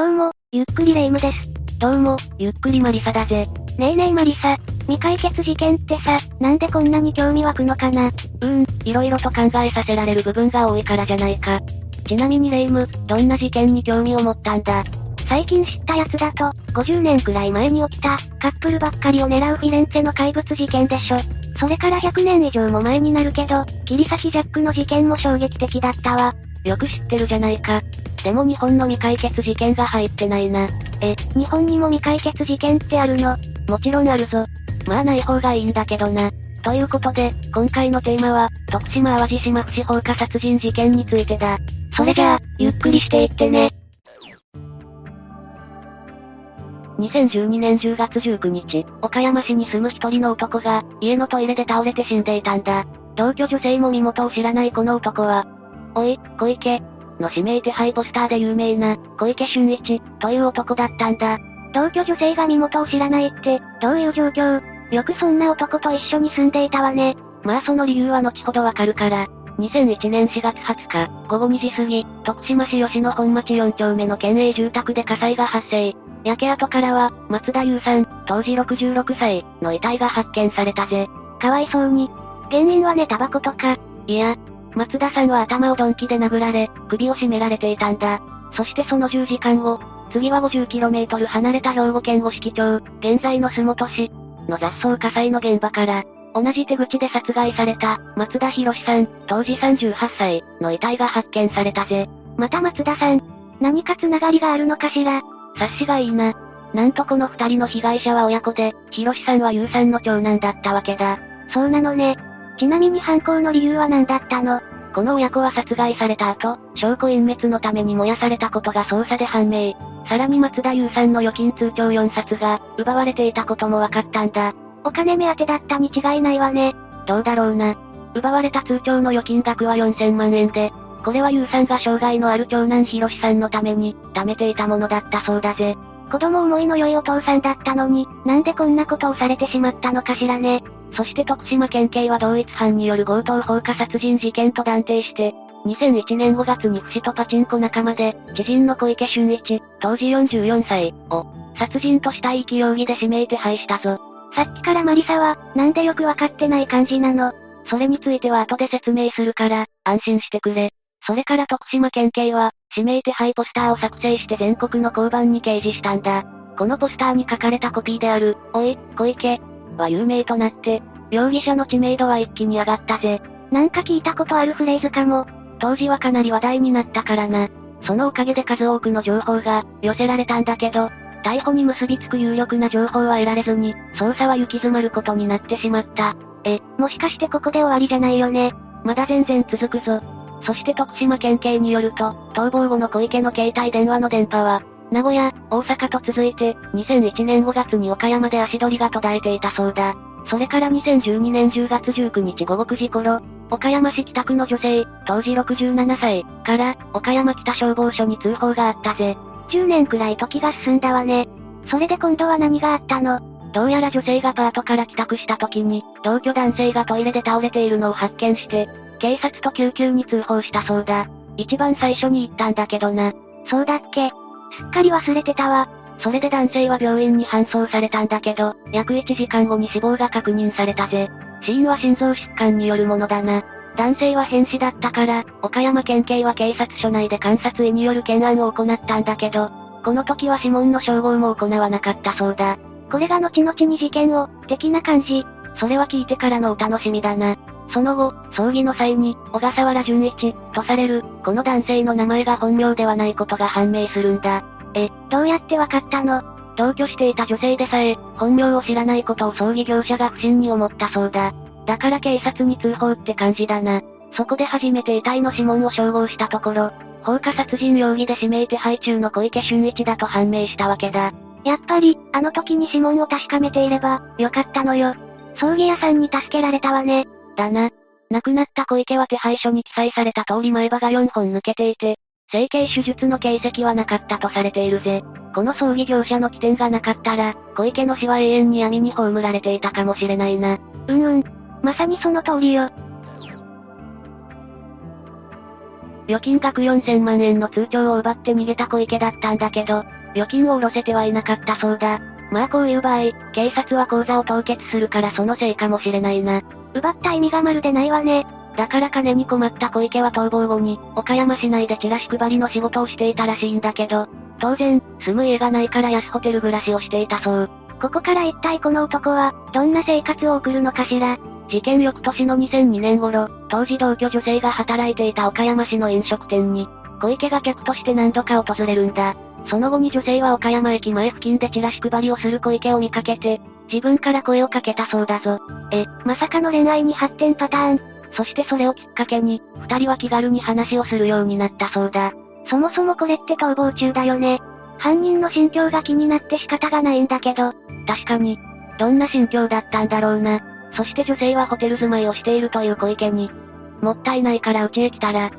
どうも、ゆっくりレ夢ムです。どうも、ゆっくりマリサだぜ。ねえねえマリサ、未解決事件ってさ、なんでこんなに興味湧くのかなうーん、色々と考えさせられる部分が多いからじゃないか。ちなみにレ夢ム、どんな事件に興味を持ったんだ最近知ったやつだと、50年くらい前に起きた、カップルばっかりを狙うフィレンツェの怪物事件でしょ。それから100年以上も前になるけど、切り裂きジャックの事件も衝撃的だったわ。よく知ってるじゃないか。でも日本の未解決事件が入ってないな。え、日本にも未解決事件ってあるの？もちろんあるぞ。まあない方がいいんだけどな。ということで、今回のテーマは、徳島淡路島不死放火殺人事件についてだ。それじゃあ、ゆっくりしていってね。2012年10月19日、岡山市に住む一人の男が、家のトイレで倒れて死んでいたんだ。同居女性も身元を知らないこの男は、おい、小池、の指名手配ポスターで有名な、小池俊一、という男だったんだ。同居女性が身元を知らないって、どういう状況？よくそんな男と一緒に住んでいたわね。まあその理由は後ほどわかるから。2001年4月20日、午後2時過ぎ、徳島市吉野本町4丁目の県営住宅で火災が発生。焼け跡からは、松田優さん、当時66歳、の遺体が発見されたぜ。かわいそうに。原因はねタバコとか。いや、松田さんは頭を鈍器で殴られ、首を絞められていたんだ。そしてその10時間後、次は 50km 離れた兵庫県五色町、現在の洲本市、の雑草火災の現場から、同じ手口で殺害された、松田博さん、当時38歳、の遺体が発見されたぜ。また松田さん。何か繋がりがあるのかしら？察しがいいな。なんとこの二人の被害者は親子で、博さんは優さんの長男だったわけだ。そうなのね。ちなみに犯行の理由は何だったの？この親子は殺害された後、証拠隠滅のために燃やされたことが捜査で判明。さらに松田優さんの預金通帳4冊が、奪われていたことも分かったんだ。お金目当てだったに違いないわね。どうだろうな。奪われた通帳の預金額は4000万円で、これは優さんが障害のある長男博さんのために、貯めていたものだったそうだぜ。子供思いの良いお父さんだったのに、なんでこんなことをされてしまったのかしらね。そして徳島県警は同一犯による強盗放火殺人事件と断定して、2001年5月に不死とパチンコ仲間で、知人の小池俊一、当時44歳、を、殺人と死体遺棄容疑で指名手配したぞ。さっきからマリサは、なんでよくわかってない感じなの？それについては後で説明するから、安心してくれ。それから徳島県警は、指名手配ポスターを作成して全国の交番に掲示したんだ。このポスターに書かれたコピーである、おい、小池、は有名となって、容疑者の知名度は一気に上がったぜ。なんか聞いたことあるフレーズかも。当時はかなり話題になったからな。そのおかげで数多くの情報が寄せられたんだけど、逮捕に結びつく有力な情報は得られずに、捜査は行き詰まることになってしまった。え、もしかしてここで終わりじゃないよね。まだ全然続くぞ。そして徳島県警によると、逃亡後の小池の携帯電話の電波は、名古屋、大阪と続いて、2001年5月に岡山で足取りが途絶えていたそうだ。それから2012年10月19日午後9時頃、岡山市北区の女性、当時67歳、から、岡山北消防署に通報があったぜ。10年くらい時が進んだわね。それで今度は何があったの？どうやら女性がパートから帰宅した時に、同居男性がトイレで倒れているのを発見して、警察と救急に通報したそうだ。一番最初に言ったんだけどな。そうだっけすっかり忘れてたわ。それで男性は病院に搬送されたんだけど、約1時間後に死亡が確認されたぜ。死因は心臓疾患によるものだな。男性は変死だったから、岡山県警は警察署内で監察医による検案を行ったんだけど、この時は指紋の照合も行わなかったそうだ。これが後々に事件を、的な感じ。それは聞いてからのお楽しみだな。その後、葬儀の際に、小笠原淳一、とされる、この男性の名前が本名ではないことが判明するんだ。え、どうやってわかったの？同居していた女性でさえ、本名を知らないことを葬儀業者が不審に思ったそうだ。だから警察に通報って感じだな。そこで初めて遺体の指紋を照合したところ、放火殺人容疑で指名手配中の小池俊一だと判明したわけだ。やっぱり、あの時に指紋を確かめていれば、よかったのよ。葬儀屋さんに助けられたわね。だな。亡くなった小池は手配書に記載された通り前歯が4本抜けていて、整形手術の形跡はなかったとされているぜ。この葬儀業者の起点がなかったら、小池の死は永遠に闇に葬られていたかもしれないな。うんうん。まさにその通りよ。預金額4000万円の通帳を奪って逃げた小池だったんだけど、預金を下ろせてはいなかったそうだ。まあこういう場合、警察は口座を凍結するからそのせいかもしれないな。奪った意味がまるでないわね。だから金に困った小池は逃亡後に、岡山市内でチラシ配りの仕事をしていたらしいんだけど、当然、住む家がないから安ホテル暮らしをしていたそう。ここから一体この男は、どんな生活を送るのかしら。事件翌年の2002年頃、当時同居女性が働いていた岡山市の飲食店に、小池が客として何度か訪れるんだ。その後に女性は岡山駅前付近でチラシ配りをする小池を見かけて、自分から声をかけたそうだぞ。え、まさかの恋愛に発展パターン。そしてそれをきっかけに、二人は気軽に話をするようになったそうだ。そもそもこれって逃亡中だよね。犯人の心境が気になって仕方がないんだけど。確かに。どんな心境だったんだろうな。そして女性はホテル住まいをしているという小池に、もったいないから家へ来たら、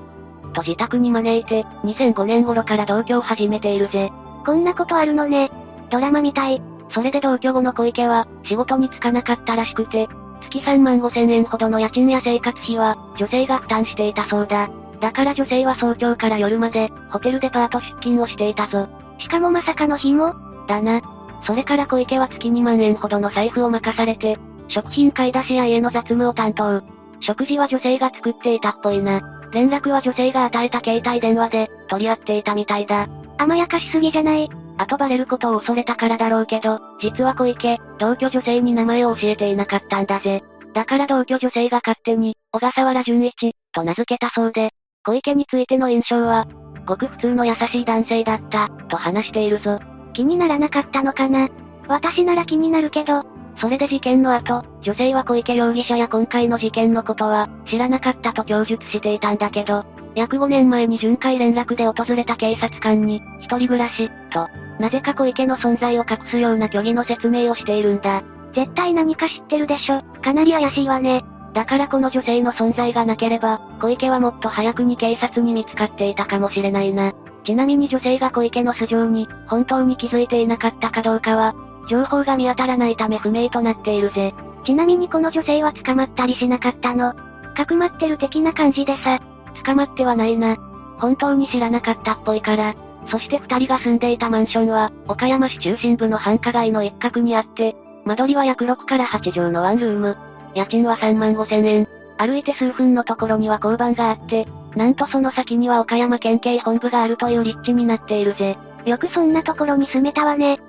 と自宅に招いて、2005年頃から同居を始めているぜ。こんなことあるのね。ドラマみたい。それで同居後の小池は、仕事に就かなかったらしくて、月3万5千円ほどの家賃や生活費は、女性が負担していたそうだ。だから女性は早朝から夜まで、ホテルでパート出勤をしていたぞ。しかもまさかの日も？だな。それから小池は月2万円ほどの財布を任されて、食品買い出しや家の雑務を担当。食事は女性が作っていたっぽいな。連絡は女性が与えた携帯電話で、取り合っていたみたいだ。甘やかしすぎじゃない？後バレることを恐れたからだろうけど、実は小池、同居女性に名前を教えていなかったんだぜ。だから同居女性が勝手に、小笠原淳一、と名付けたそうで、小池についての印象は、ごく普通の優しい男性だった、と話しているぞ。気にならなかったのかな？私なら気になるけど、それで事件の後、女性は小池容疑者や今回の事件のことは、知らなかったと供述していたんだけど、約5年前に巡回連絡で訪れた警察官に、一人暮らし、と、なぜか小池の存在を隠すような虚偽の説明をしているんだ。絶対何か知ってるでしょ。かなり怪しいわね。だからこの女性の存在がなければ、小池はもっと早くに警察に見つかっていたかもしれないな。ちなみに女性が小池の素性に、本当に気づいていなかったかどうかは、情報が見当たらないため不明となっているぜ。ちなみにこの女性は捕まったりしなかったの？かくまってる的な感じでさ。捕まってはないな。本当に知らなかったっぽいから。そして二人が住んでいたマンションは、岡山市中心部の繁華街の一角にあって、間取りは約6から8畳のワンルーム。家賃は3万5千円。歩いて数分のところには交番があって、なんとその先には岡山県警本部があるという立地になっているぜ。よくそんなところに住めたわね。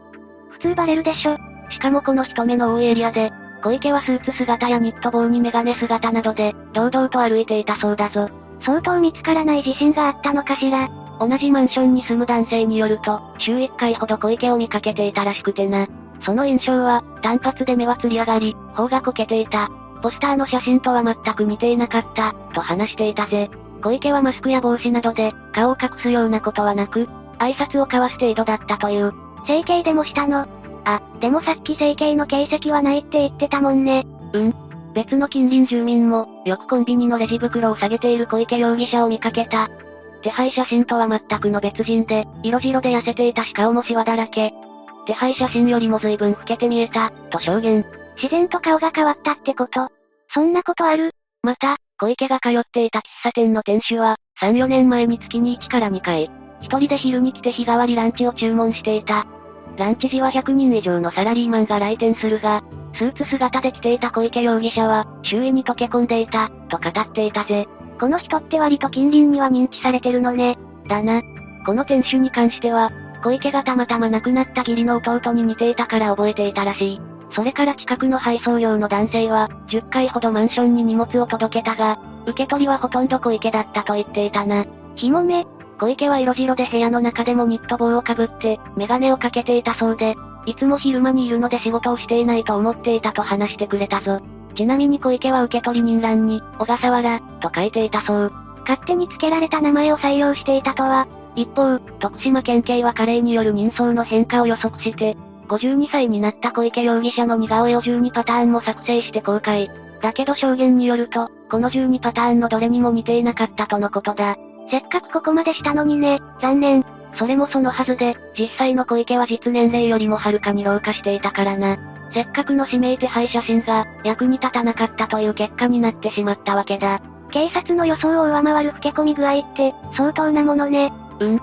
普通バレるでしょ。しかもこの人目の多いエリアで、小池はスーツ姿やニット帽にメガネ姿などで、堂々と歩いていたそうだぞ。相当見つからない自信があったのかしら。同じマンションに住む男性によると、週1回ほど小池を見かけていたらしくてな。その印象は、単発で目はつり上がり、頬がこけていた。ポスターの写真とは全く似ていなかった、と話していたぜ。小池はマスクや帽子などで、顔を隠すようなことはなく、挨拶を交わす程度だったという。整形でもしたの？あ、でもさっき整形の形跡はないって言ってたもんね。うん。別の近隣住民も、よくコンビニのレジ袋を下げている小池容疑者を見かけた。手配写真とは全くの別人で、色白で痩せていたし顔もシワだらけ。手配写真よりも随分老けて見えた、と証言。自然と顔が変わったってことそんなことある？また、小池が通っていた喫茶店の店主は、3、4年前に月に1から2回、一人で昼に来て日替わりランチを注文していた。ランチ時は100人以上のサラリーマンが来店するが、スーツ姿で来ていた小池容疑者は、周囲に溶け込んでいた、と語っていたぜ。この人って割と近隣には認知されてるのね。だな。この店主に関しては、小池がたまたま亡くなった義理の弟に似ていたから覚えていたらしい。それから近くの配送用の男性は、10回ほどマンションに荷物を届けたが、受け取りはほとんど小池だったと言っていたな。ひもめ、小池は色白で部屋の中でもニット帽をかぶって、メガネをかけていたそうで、いつも昼間にいるので仕事をしていないと思っていたと話してくれたぞ。ちなみに小池は受取人欄に、小笠原、と書いていたそう。勝手に付けられた名前を採用していたとは。一方、徳島県警は加齢による人相の変化を予測して、52歳になった小池容疑者の似顔絵を12パターンも作成して公開。だけど証言によると、この12パターンのどれにも似ていなかったとのことだ。せっかくここまでしたのにね、残念。それもそのはずで、実際の小池は実年齢よりもはるかに老化していたからな。せっかくの指名手配写真が、役に立たなかったという結果になってしまったわけだ。警察の予想を上回る老け込み具合って、相当なものね。うん。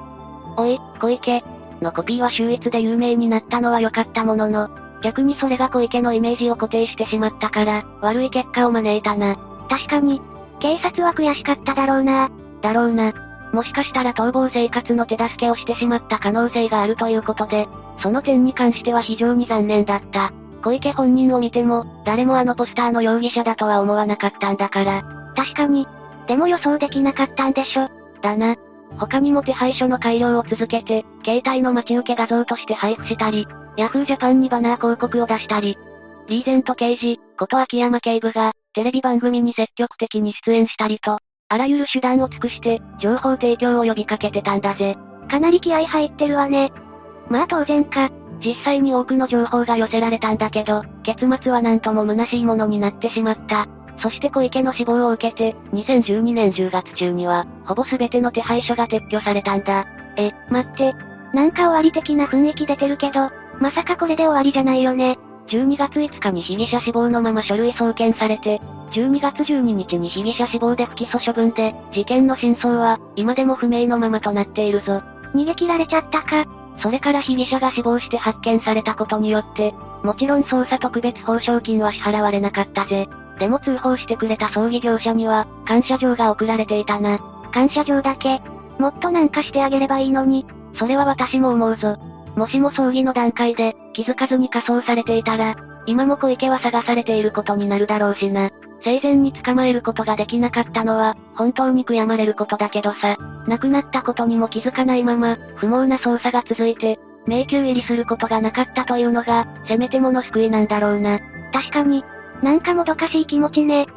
おい、小池。のコピーは秀逸で有名になったのは良かったものの、逆にそれが小池のイメージを固定してしまったから、悪い結果を招いたな。確かに、警察は悔しかっただろうな。だろうな。もしかしたら逃亡生活の手助けをしてしまった可能性があるということで、その点に関しては非常に残念だった。小池本人を見ても、誰もあのポスターの容疑者だとは思わなかったんだから。確かに。でも予想できなかったんでしょ。だな。他にも手配書の改良を続けて、携帯の待ち受け画像として配布したり、ヤフージャパンにバナー広告を出したり、リーゼント刑事、こと秋山警部が、テレビ番組に積極的に出演したりと、あらゆる手段を尽くして、情報提供を呼びかけてたんだぜ。かなり気合入ってるわね。まあ当然か。実際に多くの情報が寄せられたんだけど、結末はなんとも虚しいものになってしまった。そして小池の死亡を受けて、2012年10月中には、ほぼ全ての手配書が撤去されたんだ。え、待って。なんか終わり的な雰囲気出てるけど、まさかこれで終わりじゃないよね。12月5日に被疑者死亡のまま書類送検されて、12月12日に被疑者死亡で不起訴処分で、事件の真相は、今でも不明のままとなっているぞ。逃げ切られちゃったか。それから被疑者が死亡して発見されたことによって、もちろん捜査特別報奨金は支払われなかったぜ。でも通報してくれた葬儀業者には、感謝状が送られていたな。感謝状だけ。もっとなんかしてあげればいいのに。それは私も思うぞ。もしも葬儀の段階で、気づかずに仮装されていたら、今も小池は探されていることになるだろうしな。生前に捕まえることができなかったのは、本当に悔やまれることだけどさ。亡くなったことにも気づかないまま、不毛な捜査が続いて、迷宮入りすることがなかったというのが、せめてもの救いなんだろうな。確かに、なんかもどかしい気持ちね。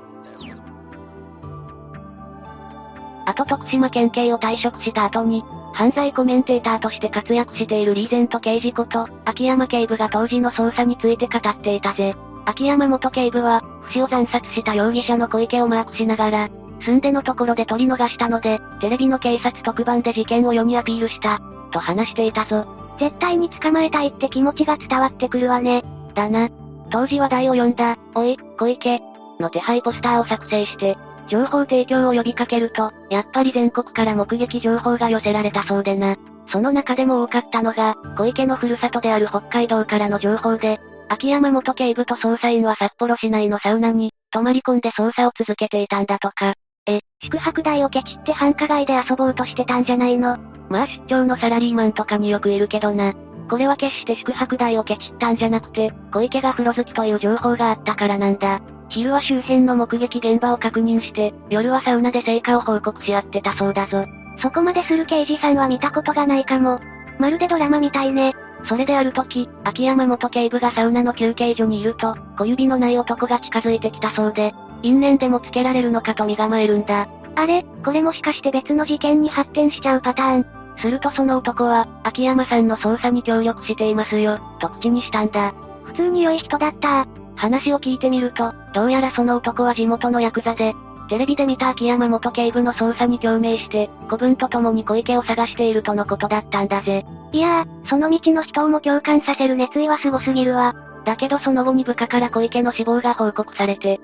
あと徳島県警を退職した後に、犯罪コメンテーターとして活躍しているリーゼント刑事こと、秋山警部が当時の捜査について語っていたぜ。秋山元警部は、不死を惨殺した容疑者の小池をマークしながら、住んでのところで取り逃したので、テレビの警察特番で事件を世にアピールした、と話していたぞ。絶対に捕まえたいって気持ちが伝わってくるわね。だな。当時話題を読んだ、おい、小池、の手配ポスターを作成して、情報提供を呼びかけると、やっぱり全国から目撃情報が寄せられたそうでな。その中でも多かったのが、小池のふるさとである北海道からの情報で、秋山元警部と捜査員は札幌市内のサウナに、泊まり込んで捜査を続けていたんだとか。え、宿泊代をケチって繁華街で遊ぼうとしてたんじゃないの？まあ出張のサラリーマンとかによくいるけどな。これは決して宿泊代をケチったんじゃなくて、小池が風呂好きという情報があったからなんだ。昼は周辺の目撃現場を確認して、夜はサウナで成果を報告し合ってたそうだぞ。そこまでする刑事さんは見たことがないかも。まるでドラマみたいね。それである時、秋山元警部がサウナの休憩所にいると、小指のない男が近づいてきたそうで、因縁でもつけられるのかと身構えるんだ。あれ、これもしかして別の事件に発展しちゃうパターン。するとその男は、秋山さんの捜査に協力していますよ、と口にしたんだ。普通に良い人だった話を聞いてみると、どうやらその男は地元のヤクザで、テレビで見た秋山元警部の捜査に共鳴して、古文と共に小池を探しているとのことだったんだぜ。いやー、その道の人をも共感させる熱意はすごすぎるわ。だけどその後に部下から小池の死亡が報告されて、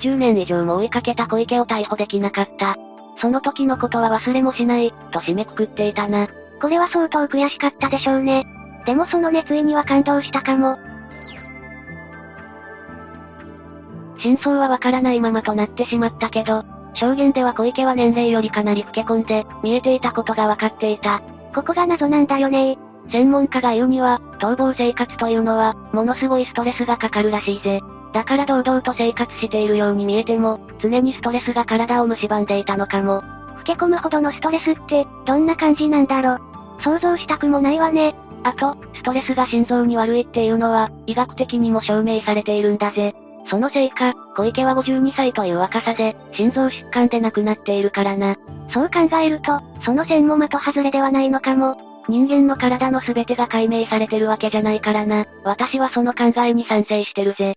10年以上も追いかけた小池を逮捕できなかった。その時のことは忘れもしない、と締めくくっていたな。これは相当悔しかったでしょうね。でもその熱意には感動したかも。真相はわからないままとなってしまったけど、証言では小池は年齢よりかなり老け込んで、見えていたことがわかっていた。ここが謎なんだよね専門家が言うには、逃亡生活というのは、ものすごいストレスがかかるらしいぜ。だから堂々と生活しているように見えても、常にストレスが体を蝕んでいたのかも。老け込むほどのストレスって、どんな感じなんだろう。想像したくもないわね。あと、ストレスが心臓に悪いっていうのは、医学的にも証明されているんだぜ。そのせいか、小池は52歳という若さで、心臓疾患で亡くなっているからな。そう考えると、その線も的外れではないのかも。人間の体の全てが解明されてるわけじゃないからな。私はその考えに賛成してるぜ。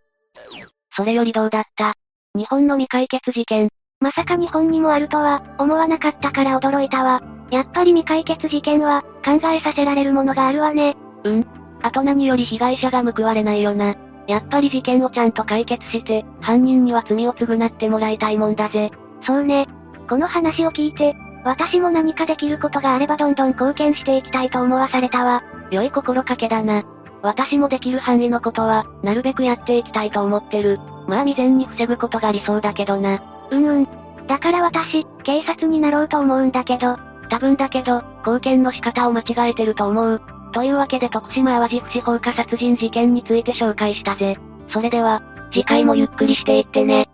それよりどうだった？日本の未解決事件。まさか日本にもあるとは、思わなかったから驚いたわ。やっぱり未解決事件は、考えさせられるものがあるわね。うん。あと何より被害者が報われないよな。やっぱり事件をちゃんと解決して、犯人には罪を償ってもらいたいもんだぜ。そうね。この話を聞いて、私も何かできることがあればどんどん貢献していきたいと思わされたわ。良い心掛けだな。私もできる範囲のことは、なるべくやっていきたいと思ってる。まあ未然に防ぐことが理想だけどな。うんうん。だから私、警察になろうと思うんだけど、多分だけど、貢献の仕方を間違えてると思う。というわけで徳島淡路不死放火殺人事件について紹介したぜ。それでは、次回もゆっくりしていってね。